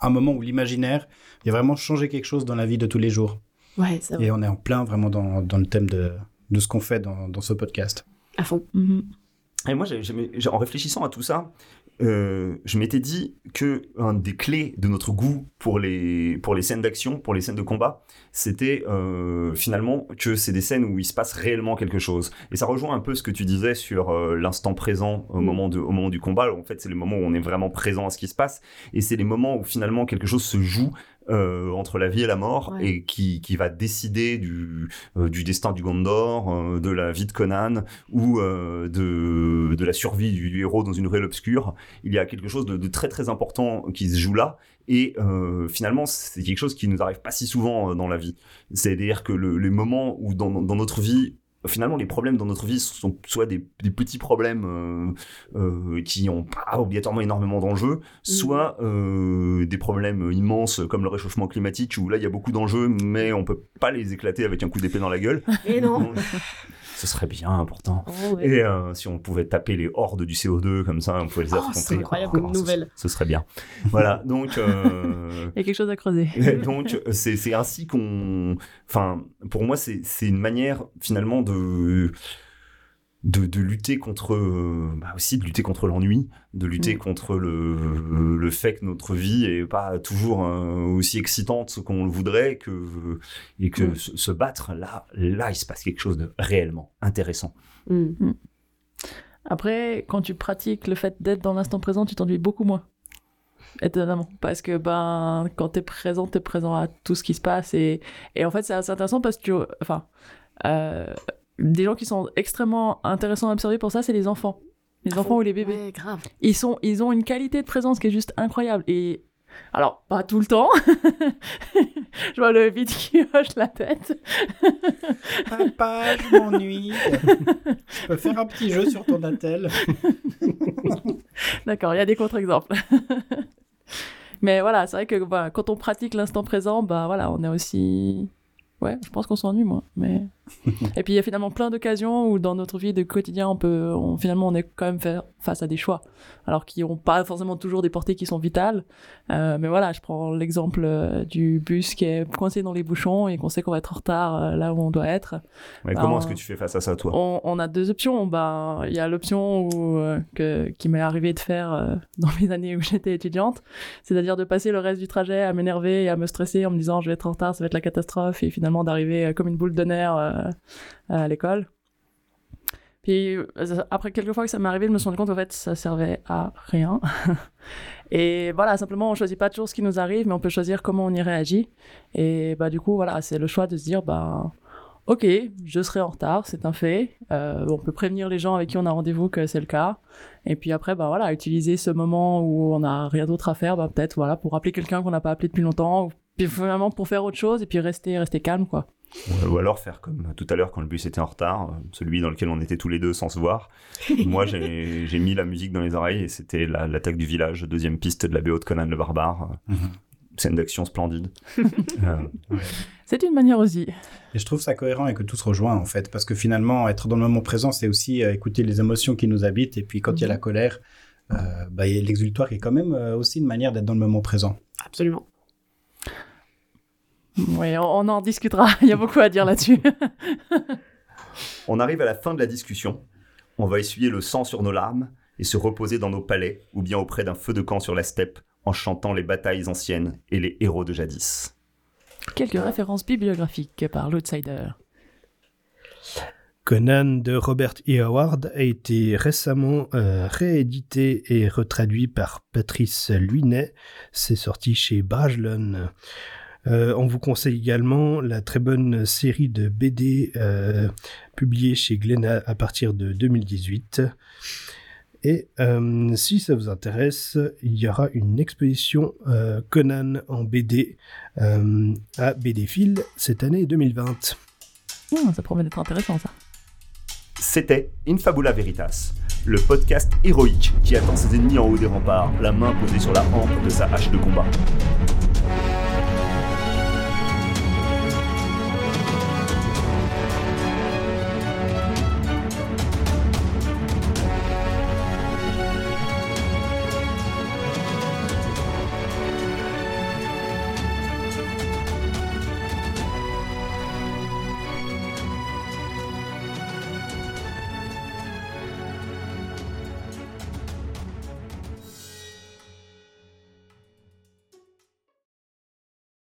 un moment où l'imaginaire il a vraiment changé quelque chose dans la vie de tous les jours. Ouais, c'est vrai. Et on est en plein vraiment dans, dans le thème de, de ce qu'on fait dans, dans ce podcast. À fond. Mhm. Et moi, j'ai- en réfléchissant à tout ça, euh, je m'étais dit que un des clés de notre goût pour les, pour les scènes d'action, pour les scènes de combat, c'était euh, finalement que c'est des scènes où il se passe réellement quelque chose. Et ça rejoint un peu ce que tu disais sur euh, l'instant présent au, Mm. moment de, au moment du combat. En fait, c'est les moments où on est vraiment présent à ce qui se passe. Et c'est les moments où finalement quelque chose se joue euh, entre la vie et la mort Ouais. et qui, qui va décider du, euh, du destin du Gondor, euh, de la vie de Conan ou euh, de, de la survie du, du héros dans une ruelle obscure. Il y a quelque chose de, de très très important qui se joue là. Et euh, finalement, c'est quelque chose qui nous arrive pas si souvent dans la vie. C'est-à-dire que le, les moments où dans, dans notre vie, finalement, les problèmes dans notre vie sont soit des, des petits problèmes euh, euh, qui ont pas obligatoirement énormément d'enjeux, soit euh, des problèmes immenses comme le réchauffement climatique où là il y a beaucoup d'enjeux, mais on peut pas les éclater avec un coup d'épée dans la gueule. Et non. Ce serait bien important. Oh, ouais. Et euh, si on pouvait taper les hordes du CO2 comme ça, on pouvait les Oh, affronter. c'est incroyable comme ce- nouvelle. Ce, serait bien. voilà, donc... euh, il y a quelque chose à creuser donc, c'est c'est ainsi qu'on. Enfin, pour moi, c'est c'est une manière finalement de. De, de lutter contre euh, bah aussi de lutter contre l'ennui de lutter Mm. contre le, le fait que notre vie est pas toujours euh, aussi excitante qu'on le voudrait que et que Mm. se, se battre là là il se passe quelque chose de réellement intéressant Mm. après quand tu pratiques le fait d'être dans l'instant présent tu t'ennuies beaucoup moins étonnamment. Parce que ben, quand t'es présent, t'es présent à tout ce qui se passe. Et, et en fait, c'est assez intéressant parce que, enfin, euh, des gens qui sont extrêmement intéressants à observer pour ça, c'est les enfants. Les enfants ou les bébés. Ouais, grave. Ils, sont, ils ont une qualité de présence qui est juste incroyable. Et alors, pas tout le temps. je vois le vide qui hoche la tête. Papa, je m'ennuie. je peux faire un petit jeu sur ton attel. D'accord, il y a des contre-exemples. Mais voilà, c'est vrai que bah, quand on pratique l'instant présent, bah voilà, on est aussi. Ouais, je pense qu'on s'ennuie, moi. Mais... Et puis il y a finalement plein d'occasions où dans notre vie de quotidien, on peut, on, finalement, on est quand même fait face à des choix, alors qui n'ont pas forcément toujours des portées qui sont vitales. Euh, mais voilà, je prends l'exemple euh, du bus qui est coincé dans les bouchons et qu'on sait qu'on va être en retard euh, là où on doit être. Mais comment on- est-ce que tu fais face à ça, toi? On, on a deux options. Ben, il y a l'option où, euh, que, qui m'est arrivé de faire euh, dans mes années où j'étais étudiante, c'est-à-dire de passer le reste du trajet à m'énerver et à me stresser en me disant je vais être en retard, ça va être la catastrophe, et finalement d'arriver comme une boule de nerfs à l'école. Puis euh, après quelques fois que ça m'est arrivé, je me suis rendu compte qu'en fait ça servait à rien. et voilà, simplement on choisit pas toujours ce qui nous arrive, mais on peut choisir comment on y réagit. Et bah du coup voilà, c'est le choix de se dire bah ok, je serai en retard, c'est un fait. Euh, on peut prévenir les gens avec qui on a rendez-vous que c'est le cas. Et puis après, bah voilà, utiliser ce moment où on n'a rien d'autre à faire, bah peut-être voilà pour appeler quelqu'un qu'on n'a pas appelé depuis longtemps, ou puis vraiment pour faire autre chose et puis rester rester calme quoi. Ou alors faire comme tout à l'heure quand le bus était en retard, euh, celui dans lequel on était tous les deux sans se voir. Moi, j'ai mis la musique dans les oreilles et c'était la- l'attaque du village, deuxième piste de la BO de Conan le barbare. Mhm. Scène d'action splendide. Euh, C'est une manière aussi. Et je trouve ça cohérent et que tout se rejoint en fait, parce que finalement, être dans le moment présent, c'est aussi euh, écouter les émotions qui nous habitent. Et puis quand il y a la colère, euh, bah, l'exultoire est quand même euh, aussi une manière d'être dans le moment présent. Absolument. Oui, on, on en discutera. Il y a beaucoup à dire là-dessus. On arrive à la fin de la discussion. On va essuyer le sang sur nos larmes et se reposer dans nos palais ou bien auprès d'un feu de camp sur la steppe en chantant les batailles anciennes et les héros de jadis. Quelques références bibliographiques par l'outsider. Conan de Robert E. Howard a été récemment euh, réédité et retraduit par Patrice Luinet. C'est sorti chez Brajlon. Euh, on vous conseille également la très bonne série de BD euh, publiée chez Glénat à partir de 2018. Et euh, si ça vous intéresse, il y aura une exposition euh, Conan en BD euh, à BDphile cette année 2020. Hmm, ça promet d'être intéressant ça. C'était Infabula Veritas, le podcast héroïque qui attend ses ennemis en haut des remparts, la main posée sur la hampe de sa hache de combat.